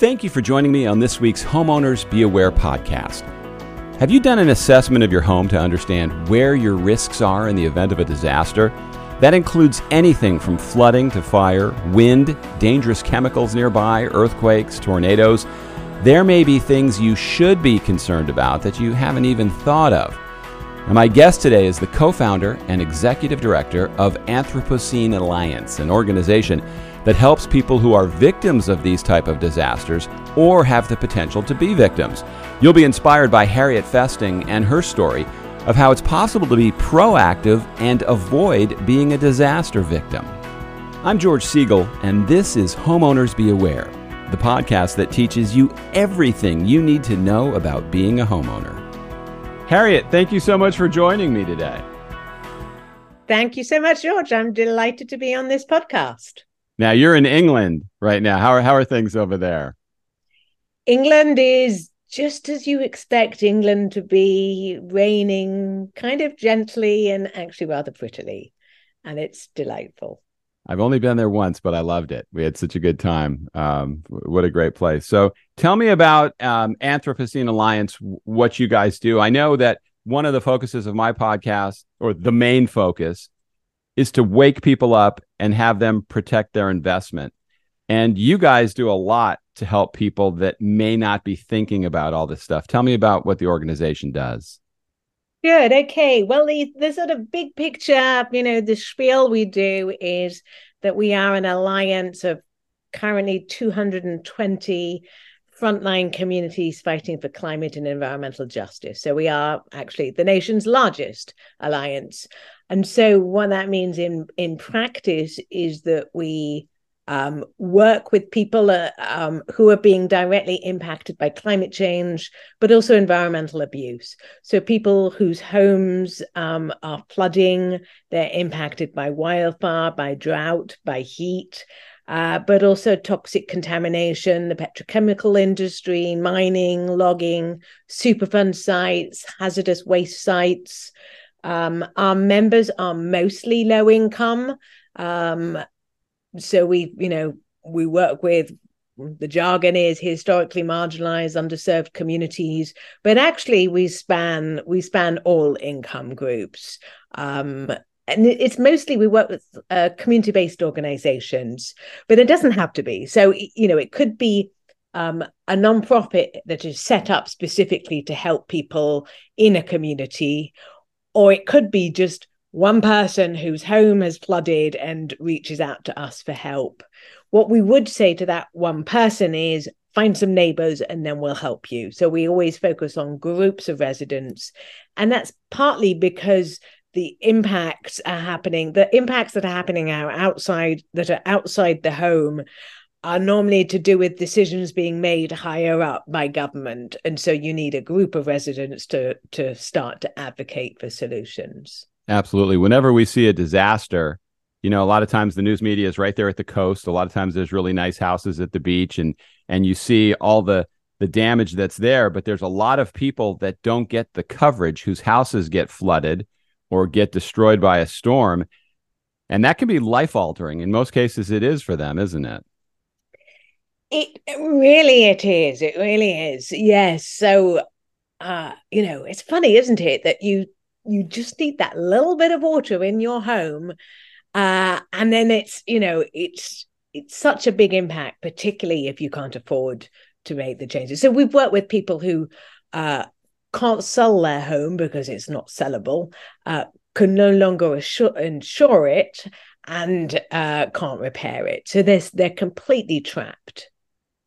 Thank you for joining me on this week's Homeowners Be Aware podcast. Have you done an assessment of your home to understand where your risks are in the event of a disaster? That includes anything from flooding to fire, wind, dangerous chemicals nearby, earthquakes, tornadoes. There may be things you should be concerned about that you haven't even thought of. And my guest today is the co founder and executive director of Anthropocene Alliance, an organization that helps people who are victims of these type of disasters or have the potential to be victims. You'll be inspired by Harriet Festing and her story of how it's possible to be proactive and avoid being a disaster victim. I'm George Siegel, and this is Homeowners Be Aware, the podcast that teaches you everything you need to know about being a homeowner. Harriet, thank you so much for joining me today. Thank you so much, George. I'm delighted to be on this podcast. Now you're in England right now. How are how are things over there? England is just as you expect England to be, raining kind of gently and actually rather prettily, and it's delightful. I've only been there once, but I loved it. We had such a good time. Um, what a great place! So, tell me about um, Anthropocene Alliance. What you guys do? I know that one of the focuses of my podcast, or the main focus, is to wake people up and have them protect their investment. And you guys do a lot to help people that may not be thinking about all this stuff. Tell me about what the organization does. Good. Okay. Well, the, the sort of big picture, you know, the spiel we do is that we are an alliance of currently 220 frontline communities fighting for climate and environmental justice. So we are actually the nation's largest alliance. And so what that means in in practice is that we um, work with people uh, um, who are being directly impacted by climate change, but also environmental abuse. So, people whose homes um, are flooding, they're impacted by wildfire, by drought, by heat, uh, but also toxic contamination, the petrochemical industry, mining, logging, Superfund sites, hazardous waste sites. Um, our members are mostly low income. Um, so we, you know, we work with the jargon is historically marginalized underserved communities. But actually we span we span all income groups. Um, and it's mostly we work with uh, community based organizations but it doesn't have to be. So you know it could be um, a nonprofit that is set up specifically to help people in a community or it could be just one person whose home has flooded and reaches out to us for help. What we would say to that one person is find some neighbors and then we'll help you. So we always focus on groups of residents. And that's partly because the impacts are happening, the impacts that are happening are outside, that are outside the home are normally to do with decisions being made higher up by government. And so you need a group of residents to to start to advocate for solutions. Absolutely. Whenever we see a disaster you know a lot of times the news media is right there at the coast. A lot of times there's really nice houses at the beach and and you see all the the damage that's there but there's a lot of people that don't get the coverage whose houses get flooded or get destroyed by a storm. And that can be life altering in most cases it is for them isn't it it really it is. It really is. Yes. So uh, you know, it's funny, isn't it, that you you just need that little bit of water in your home. Uh, and then it's, you know, it's it's such a big impact, particularly if you can't afford to make the changes. So we've worked with people who uh, can't sell their home because it's not sellable, uh, can no longer assure, insure it, and uh, can't repair it. So they're, they're completely trapped.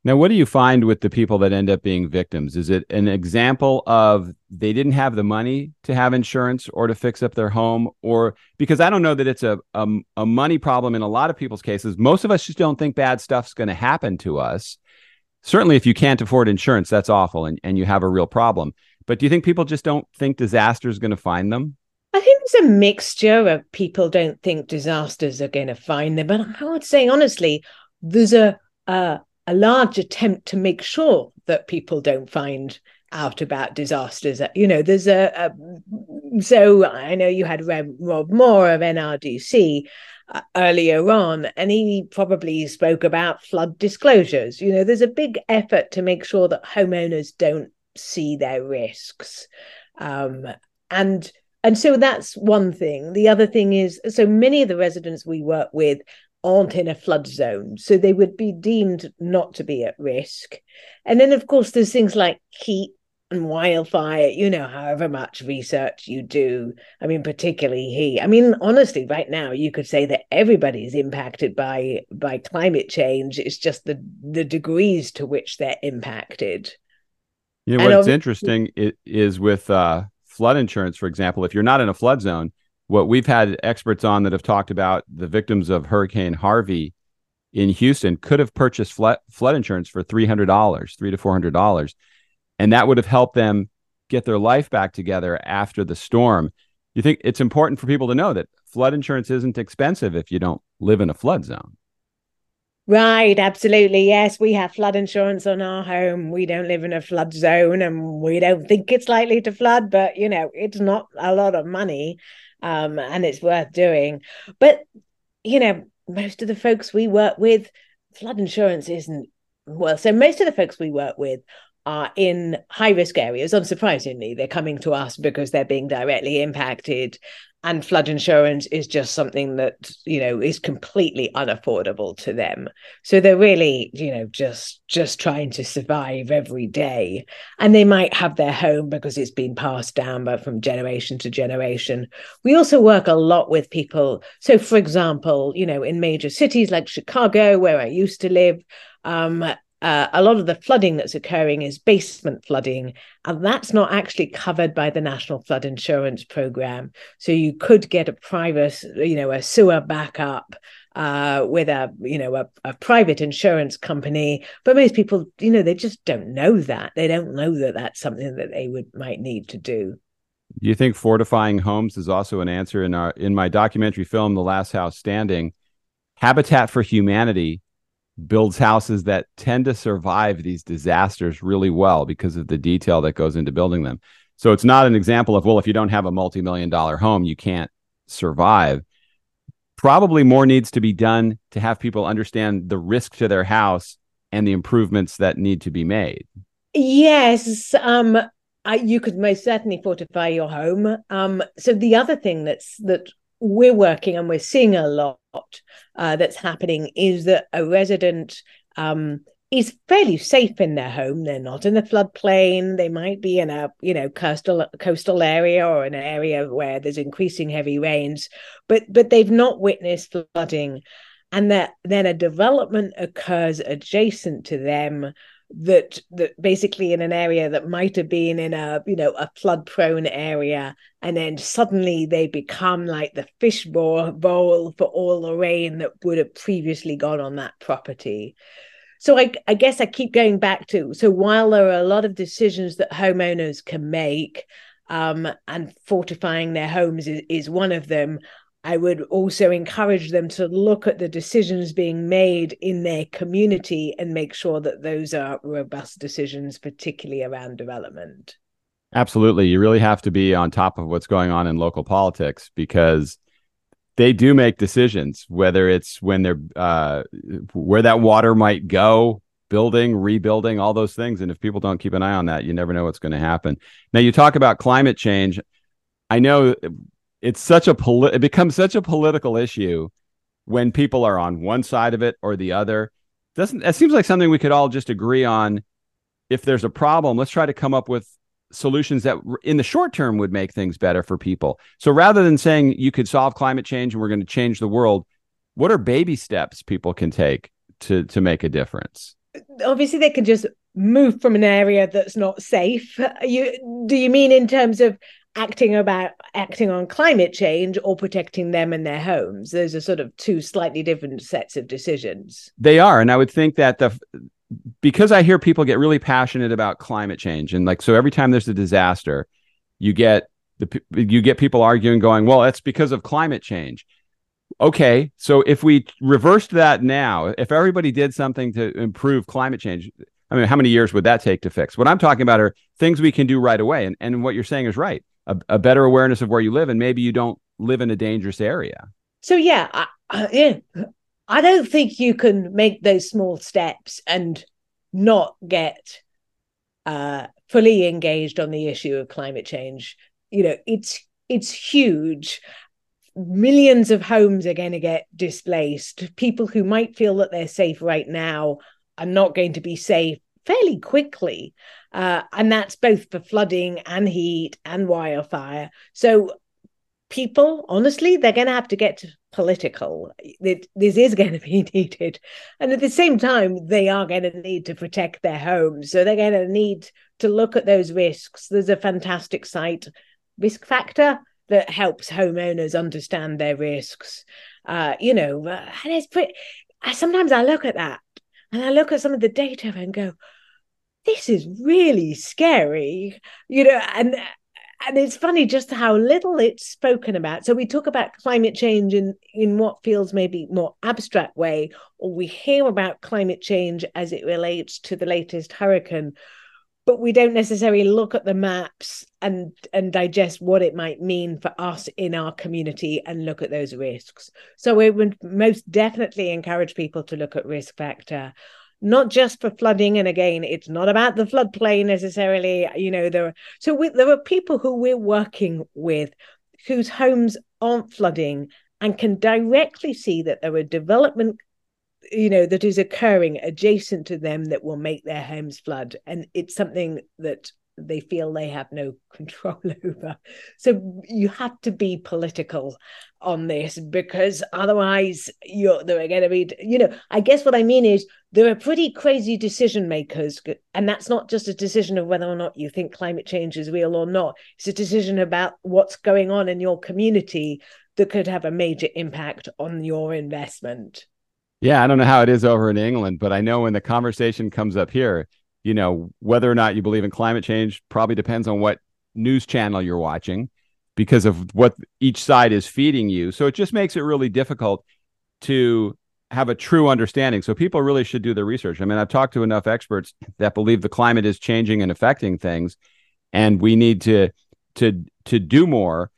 Now, what do you find with the people that end up being victims? Is it an example of they didn't have the money to have insurance or to fix up their home? Or because I don't know that it's a, a, a money problem in a lot of people's cases. Most of us just don't think bad stuff's going to happen to us. Certainly, if you can't afford insurance, that's awful and, and you have a real problem. But do you think people just don't think disaster is going to find them? I think there's a mixture of people don't think disasters are going to find them. But I would say, honestly, there's a, a a large attempt to make sure that people don't find out about disasters. You know, there's a, a so I know you had Rob Moore of NRDC, uh, earlier on, and he probably spoke about flood disclosures. You know, there's a big effort to make sure that homeowners don't see their risks, um, and and so that's one thing. The other thing is, so many of the residents we work with aren't in a flood zone, so they would be deemed not to be at risk. And then, of course, there's things like heat and wildfire, you know, however much research you do. I mean, particularly he. I mean, honestly, right now you could say that everybody is impacted by by climate change. It's just the the degrees to which they're impacted. You know, what's interesting is with uh, flood insurance, for example, if you're not in a flood zone, what we've had experts on that have talked about the victims of Hurricane Harvey in Houston could have purchased flood, flood insurance for $300, three to $400 and that would have helped them get their life back together after the storm. You think it's important for people to know that flood insurance isn't expensive if you don't live in a flood zone. Right, absolutely. Yes, we have flood insurance on our home. We don't live in a flood zone and we don't think it's likely to flood, but you know, it's not a lot of money um, and it's worth doing. But you know, most of the folks we work with, flood insurance isn't well, so most of the folks we work with are in high risk areas. Unsurprisingly, they're coming to us because they're being directly impacted. And flood insurance is just something that, you know, is completely unaffordable to them. So they're really, you know, just just trying to survive every day. And they might have their home because it's been passed down but from generation to generation. We also work a lot with people. So for example, you know, in major cities like Chicago, where I used to live, um, uh, a lot of the flooding that's occurring is basement flooding, and that's not actually covered by the National Flood Insurance Program. So you could get a private, you know, a sewer backup uh, with a, you know, a, a private insurance company. But most people, you know, they just don't know that. They don't know that that's something that they would might need to do. Do you think fortifying homes is also an answer in our in my documentary film, The Last House Standing? Habitat for Humanity builds houses that tend to survive these disasters really well because of the detail that goes into building them. So it's not an example of, well, if you don't have a multi million dollar home, you can't survive. Probably more needs to be done to have people understand the risk to their house and the improvements that need to be made. Yes. Um, I, you could most certainly fortify your home. Um, so the other thing that's that we're working and we're seeing a lot uh, that's happening is that a resident um, is fairly safe in their home. They're not in the floodplain. They might be in a you know coastal coastal area or an area where there's increasing heavy rains, but but they've not witnessed flooding, and that then a development occurs adjacent to them that that basically in an area that might have been in a you know a flood prone area and then suddenly they become like the fish bowl for all the rain that would have previously gone on that property. So I, I guess i keep going back to so while there are a lot of decisions that homeowners can make um, and fortifying their homes is, is one of them I would also encourage them to look at the decisions being made in their community and make sure that those are robust decisions, particularly around development. Absolutely. You really have to be on top of what's going on in local politics because they do make decisions, whether it's when they're uh, where that water might go, building, rebuilding, all those things. And if people don't keep an eye on that, you never know what's going to happen. Now, you talk about climate change. I know it's such a poli- it becomes such a political issue when people are on one side of it or the other. Doesn't it seems like something we could all just agree on? If there's a problem, let's try to come up with solutions that in the short term would make things better for people. So rather than saying you could solve climate change and we're going to change the world, what are baby steps people can take to to make a difference? Obviously they can just move from an area that's not safe. You do you mean in terms of acting about acting on climate change or protecting them and their homes. Those are sort of two slightly different sets of decisions. They are and i would think that the because i hear people get really passionate about climate change and like so every time there's a disaster you get the you get people arguing going well that's because of climate change. Okay so if we reversed that now if everybody did something to improve climate change i mean how many years would that take to fix? What i'm talking about are things we can do right away and, and what you're saying is right a, a better awareness of where you live and maybe you don't live in a dangerous area so yeah uh, yeah, I don't think you can make those small steps and not get uh, fully engaged on the issue of climate change. You know, it's it's huge. Millions of homes are going to get displaced. People who might feel that they're safe right now are not going to be safe fairly quickly. Uh, and that's both for flooding and heat and wildfire. So people, honestly, they're going to have to get political. It, this is going to be needed. And at the same time, they are going to need to protect their homes. So they're going to need to look at those risks. There's a fantastic site, Risk Factor, that helps homeowners understand their risks. Uh, you know, and it's pretty, sometimes I look at that and I look at some of the data and go, this is really scary, you know, and and it's funny just how little it's spoken about. So we talk about climate change in in what feels maybe more abstract way, or we hear about climate change as it relates to the latest hurricane, but we don't necessarily look at the maps and and digest what it might mean for us in our community and look at those risks. So we would most definitely encourage people to look at risk factor not just for flooding. And again, it's not about the floodplain necessarily. You know, there are so we, there are people who we're working with whose homes aren't flooding and can directly see that there are development you know that is occurring adjacent to them that will make their homes flood and it's something that they feel they have no control over. So you have to be political on this because otherwise you're there are going to be, you know, I guess what I mean is there are pretty crazy decision makers. And that's not just a decision of whether or not you think climate change is real or not. It's a decision about what's going on in your community that could have a major impact on your investment. Yeah, I don't know how it is over in England, but I know when the conversation comes up here, you know, whether or not you believe in climate change probably depends on what news channel you're watching because of what each side is feeding you. So it just makes it really difficult to have a true understanding. So people really should do their research. I mean, I've talked to enough experts that believe the climate is changing and affecting things and we need to to to do more.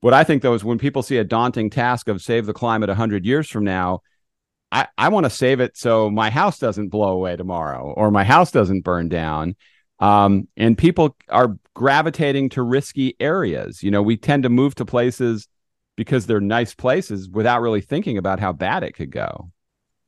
What I think though is when people see a daunting task of save the climate 100 years from now, I, I want to save it so my house doesn't blow away tomorrow or my house doesn't burn down. Um, and people are gravitating to risky areas. You know, we tend to move to places because they're nice places without really thinking about how bad it could go.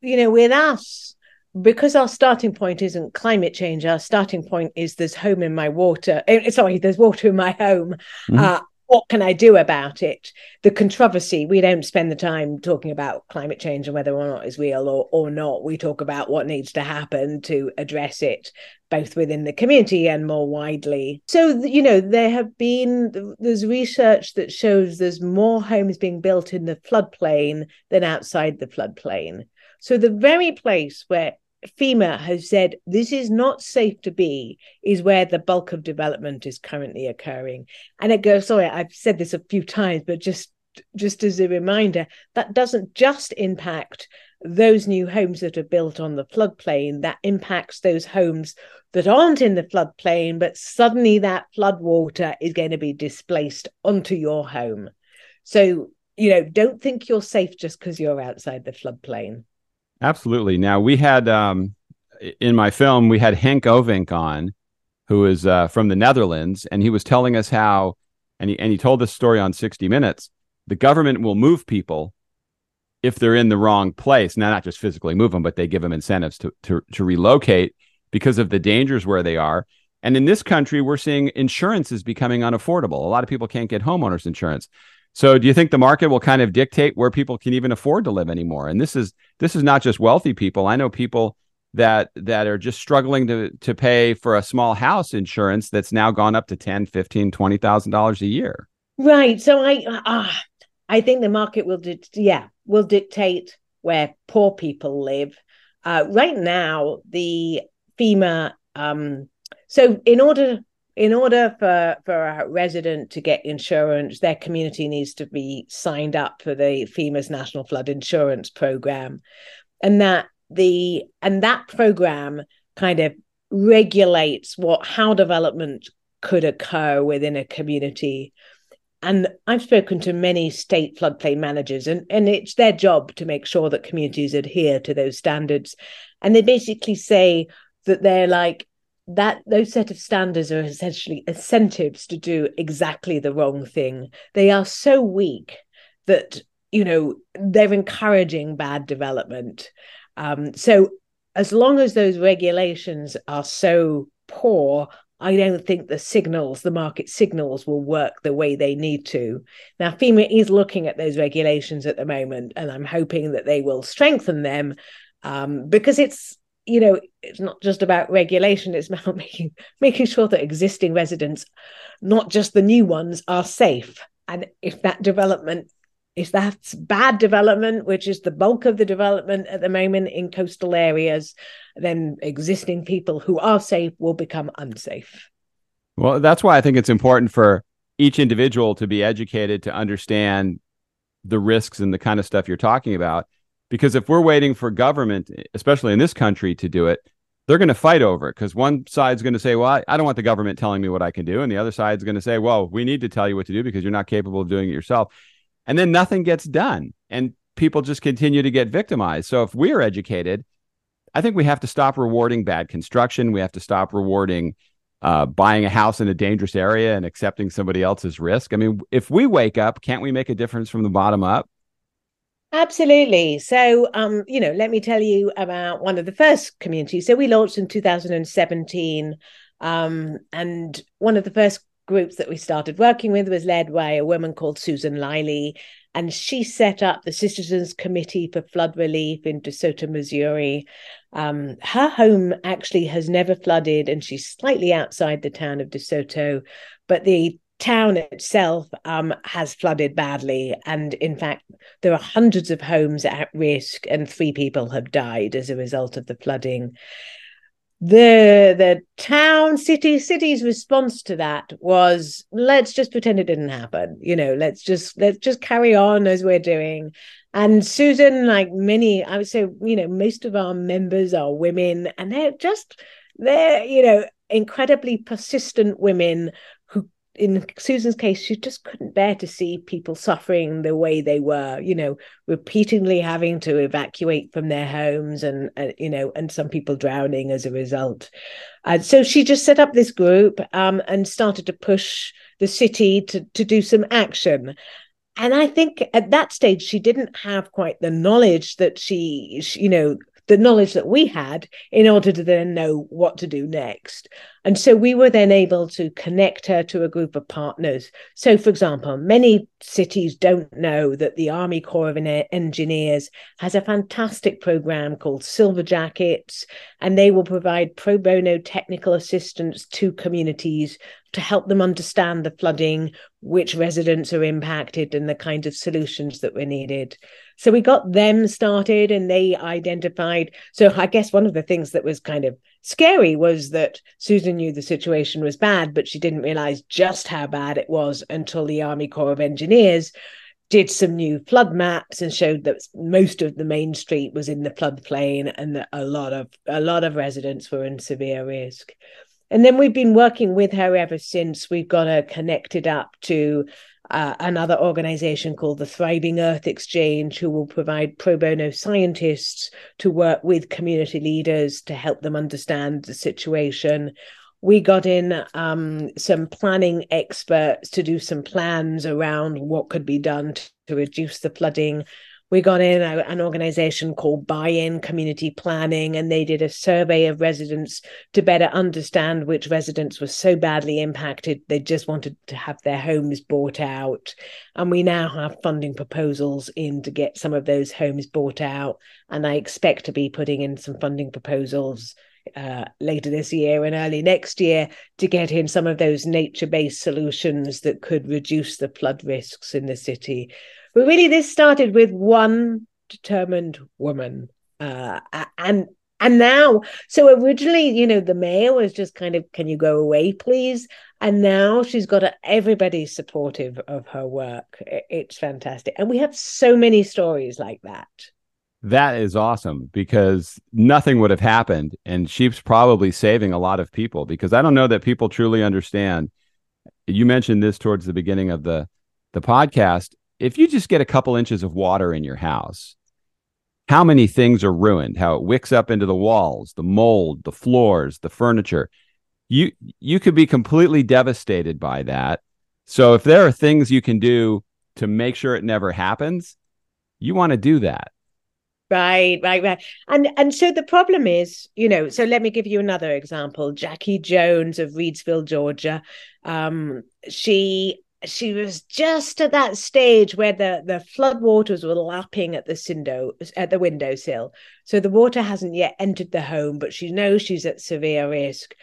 You know, with us, because our starting point isn't climate change, our starting point is there's home in my water. Eh, sorry, there's water in my home. Mm-hmm. Uh, what can I do about it? The controversy, we don't spend the time talking about climate change and whether or not it's real or, or not. We talk about what needs to happen to address it, both within the community and more widely. So, you know, there have been, there's research that shows there's more homes being built in the floodplain than outside the floodplain. So, the very place where FEMA has said this is not safe to be, is where the bulk of development is currently occurring. And it goes, sorry, I've said this a few times, but just just as a reminder, that doesn't just impact those new homes that are built on the floodplain, that impacts those homes that aren't in the floodplain, but suddenly that flood water is going to be displaced onto your home. So, you know, don't think you're safe just because you're outside the floodplain. Absolutely. Now we had um, in my film we had Henk Ovink on, who is uh, from the Netherlands, and he was telling us how, and he and he told this story on 60 Minutes. The government will move people if they're in the wrong place. Now, not just physically move them, but they give them incentives to to, to relocate because of the dangers where they are. And in this country, we're seeing insurance is becoming unaffordable. A lot of people can't get homeowners insurance. So do you think the market will kind of dictate where people can even afford to live anymore? And this is this is not just wealthy people. I know people that that are just struggling to to pay for a small house insurance that's now gone up to 10, 15, 20,000 dollars a year. Right. So I uh, I think the market will di- yeah, will dictate where poor people live. Uh, right now the FEMA um so in order in order for for a resident to get insurance, their community needs to be signed up for the FEMA's National Flood Insurance Program, and that the and that program kind of regulates what how development could occur within a community. and I've spoken to many state floodplain managers, and, and it's their job to make sure that communities adhere to those standards. And they basically say that they're like, that those set of standards are essentially incentives to do exactly the wrong thing. They are so weak that you know they're encouraging bad development. Um, so as long as those regulations are so poor, I don't think the signals, the market signals, will work the way they need to. Now, FEMA is looking at those regulations at the moment, and I'm hoping that they will strengthen them um, because it's you know it's not just about regulation; it's about making making sure that existing residents, not just the new ones, are safe. And if that development if that's bad development, which is the bulk of the development at the moment in coastal areas, then existing people who are safe will become unsafe. Well, that's why I think it's important for each individual to be educated to understand the risks and the kind of stuff you're talking about. Because if we're waiting for government, especially in this country, to do it, they're going to fight over it because one side's going to say, Well, I, I, don't want the government telling me what I can do. And the other side's going to say, Well, we need to tell you what to do because you're not capable of doing it yourself. And then nothing gets done and people just continue to get victimized. So if we're educated i think we have to stop rewarding bad construction. We have to stop rewarding uh, buying a house in a dangerous area and accepting somebody else's risk. I mean if we wake up can't we make a difference from the bottom up Absolutely. So, um, you know, let me tell you about one of the first communities. So, we launched in 2017, um, and one of the first groups that we started working with was led by a woman called Susan Liley. And she set up the Citizens Committee for Flood Relief in DeSoto, Missouri. Um, her home actually has never flooded, and she's slightly outside the town of DeSoto, but the town itself um, has flooded badly. And in fact, there are hundreds of homes at risk, and three people have died as a result of the flooding. The the town city city's response to that was let's just pretend it didn't happen. You know let's just let's just carry on as we're doing. And susan like many i would say you know most of our members are women and they're just they're you know incredibly persistent women in Susan's case, she just couldn't bear to see people suffering the way they were, you know, repeatedly having to evacuate from their homes and, you know, and some people drowning as a result. And so she just set up this group um, and started to push the city to, to do some action. And I think at that stage, she didn't have quite the knowledge that she, she you know, the knowledge that we had in order to then know what to do next. And so we were then able to connect her to a group of partners. So, for example, many cities don't know that the Army Corps of Engineers has a fantastic program called Silver Jackets, and they will provide pro bono technical assistance to communities to help them understand the flooding, which residents are impacted, and the kind of solutions that were needed. So we got them started and they identified. So I guess one of the things that was kind of scary was that Susan knew the situation was bad, but she didn't realize just how bad it was until the Army Corps of Engineers did some new flood maps and showed that most of the main street was in the floodplain and that a lot of a lot of residents were in severe risk. And then we've been working with her ever since. We've got her connected up to another organization called the Thriving Earth Exchange, who will provide pro bono scientists to work with community leaders to help them understand the situation. We got in um, some planning experts to do some plans around what could be done to, to reduce the flooding we got in a, an organization called Buy In Community Planning, and they did a survey of residents to better understand which residents were so badly impacted they just wanted to have their homes bought out. And we now have funding proposals in to get some of those homes bought out. And I expect to be putting in some funding proposals uh, later this year and early next year to get in some of those nature based solutions that could reduce the flood risks in the city. But really, this started with one determined woman. Uh, and and now, so originally, you know, the mayor was just kind of, can you go away, please? And now she's got a, everybody supportive of her work. It's fantastic. And we have so many stories like that. That is awesome because nothing would have happened. And she's probably saving a lot of people because I don't know that people truly understand. You mentioned this towards the beginning of the the podcast, if you just get a couple inches of water in your house, how many things are ruined, how it wicks up into the walls, the mold, the floors, the furniture. You you could be completely devastated by that. So if there are things you can do to make sure it never happens, you want to do that. Right, right, right. And and so the problem is, you know, so let me give you another example. Jackie Jones of Reidsville, Georgia. Um, she she was just at that stage where the the floodwaters were lapping at the window at the windowsill. So the water hasn't yet entered the home, but she knows she's at severe risk.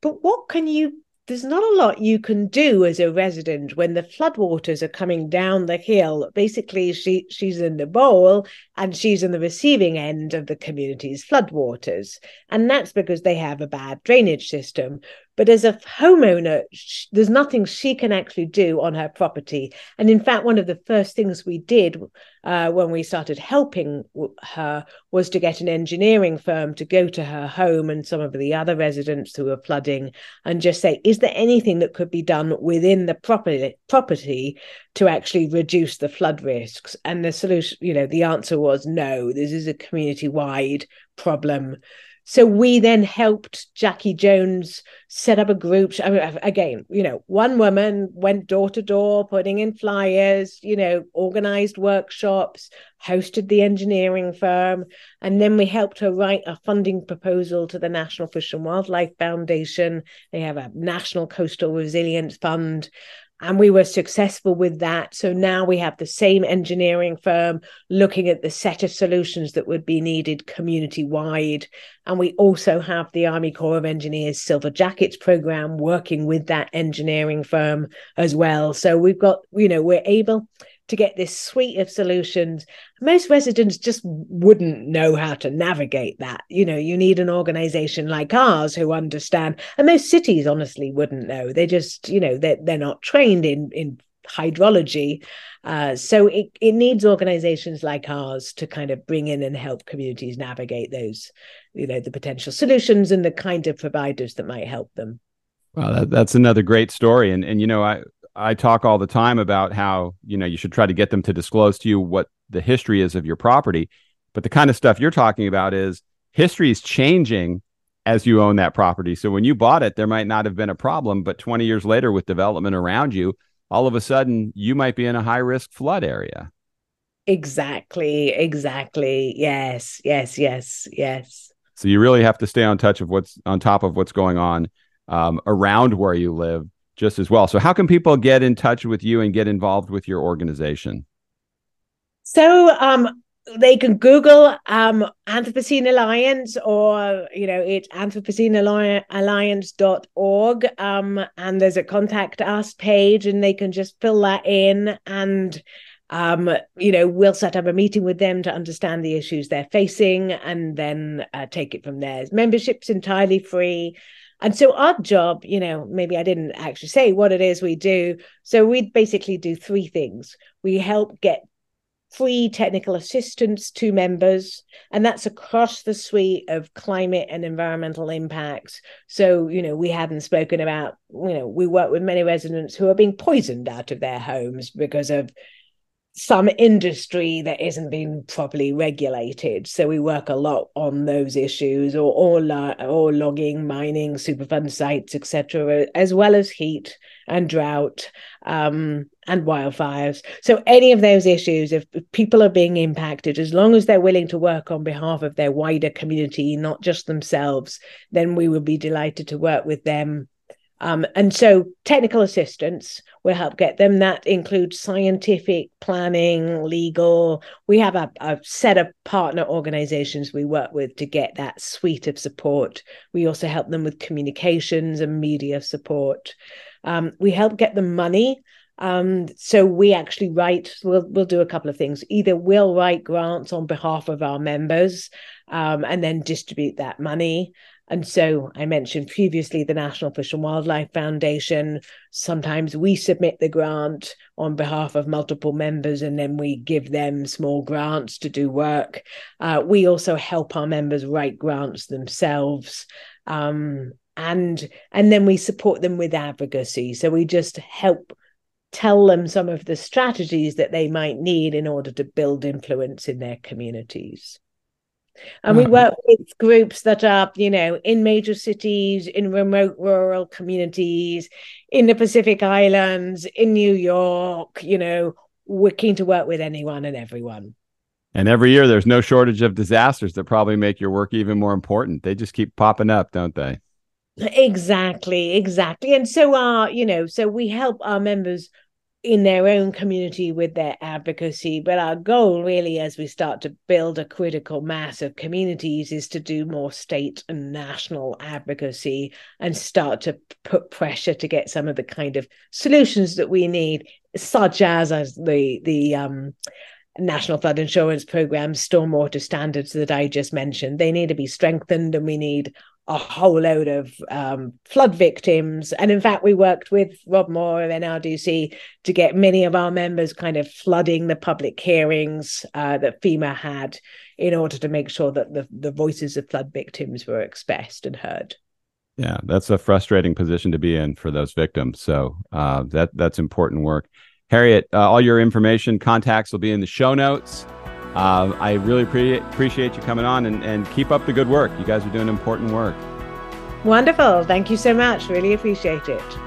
But what can you there's not a lot you can do as a resident when the floodwaters are coming down the hill. Basically, she she's in the bowl and she's in the receiving end of the community's floodwaters. And that's because they have a bad drainage system. But as a homeowner, there's nothing she can actually do on her property. And in fact, one of the first things we did uh, when we started helping her was to get an engineering firm to go to her home and some of the other residents who were flooding and just say, is there anything that could be done within the property, property to actually reduce the flood risks? And the solution, you know, the answer was no, this is a community wide problem. So we then helped Jackie Jones set up a group. I mean, again, you know, one woman went door to door, putting in flyers, you know, organized workshops, hosted the engineering firm, and then we helped her write a funding proposal to the National Fish and Wildlife Foundation. They have a National Coastal Resilience Fund and we were successful with that. So now we have the same engineering firm looking at the set of solutions that would be needed community wide. And we also have the Army Corps of Engineers Silver Jackets program working with that engineering firm as well. So we've got, you know, we're able to get this suite of solutions. Most residents just wouldn't know how to navigate that. You know, you need an organization like ours who understand, and most cities honestly wouldn't know. They just, you know, they're, they're not trained in, in hydrology. Uh, so it, it needs organizations like ours to kind of bring in and help communities navigate those, you know, the potential solutions and the kind of providers that might help them. Well, that, that's another great story. And, and, you know, I, I talk all the time about how, you know, you should try to get them to disclose to you what the history is of your property. But the kind of stuff you're talking about is history is changing as you own that property. So when you bought it, there might not have been a problem, but 20 years later with development around you, all of a sudden you might be in a high risk flood area. Exactly, exactly. Yes, yes, yes, yes. So you really have to stay on touch of what's on top of what's going on um, around where you live just as well. So, how can people get in touch with you and get involved with your organization? So, um, they can Google um, Anthropocene Alliance or, you know, it's anthropocenealliance.org. Um, and there's a contact us page and they can just fill that in and, um, you know, we'll set up a meeting with them to understand the issues they're facing and then uh, take it from there. Membership's entirely free. And so our job, you know, maybe I didn't actually say what it is we do. So we basically do three things. We help get free technical assistance to members, and that's across the suite of climate and environmental impacts. So, you know, we haven't spoken about, you know, we work with many residents who are being poisoned out of their homes because of some industry that isn't being properly regulated. So we work a lot on those issues, or or, or logging, mining, superfund sites, etc., as well as heat and drought um, and wildfires. So any of those issues, if people are being impacted, as long as they're willing to work on behalf of their wider community, not just themselves, then we would be delighted to work with them um, and so technical assistance will help get them. That includes scientific planning, legal. We have a, a, set of partner organizations we work with to get that suite of support. We also help them with communications and media support. Um, we help get them money. Um, so we actually write, we'll, we'll do a couple of things. Either we'll write grants on behalf of our members um, and then distribute that money. And so I mentioned previously the National Fish and Wildlife Foundation. Sometimes we submit the grant on behalf of multiple members and then we give them small grants to do work. Uh, we also help our members write grants themselves. Um, and and then we support them with advocacy. So we just help tell them some of the strategies that they might need in order to build influence in their communities. And we hmm. work with groups that are, you know, in major cities, in remote rural communities, in the Pacific Islands, in New York, you know, we're keen to work with anyone and everyone. And every year there's no shortage of disasters that probably make your work even more important. They just keep popping up, don't they? Exactly, exactly. And so our, you know, so we help our members in their own community with their advocacy. But our goal, really, as we start to build a critical mass of communities, is to do more state and national advocacy and start to put pressure to get some of the kind of solutions that we need, such as as the the um, National Flood Insurance Program, stormwater standards that I just mentioned. They need to be strengthened, and we need a whole load of um, flood victims. And in fact, we worked with Rob Moore of NRDC to get many of our members kind of flooding the public hearings uh, that FEMA had in order to make sure that the, the voices of flood victims were expressed and heard. Yeah, that's a frustrating position to be in for those victims. So uh, that that's important work. Harriet, uh, all your information, contacts will be in the show notes. Uh, I really pre- appreciate you coming on and, and keep up the good work. You guys are doing important work. Wonderful. Thank you so much. Really appreciate it.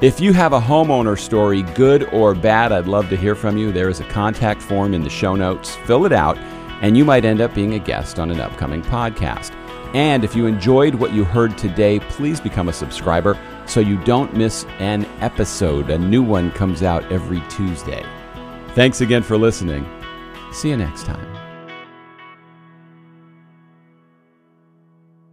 If you have a homeowner story, good or bad, I'd love to hear from you. There is a contact form in the show notes. Fill it out, and you might end up being a guest on an upcoming podcast. And if you enjoyed what you heard today, please become a subscriber so you don't miss an episode. A new one comes out every Tuesday. Thanks again for listening. See you next time.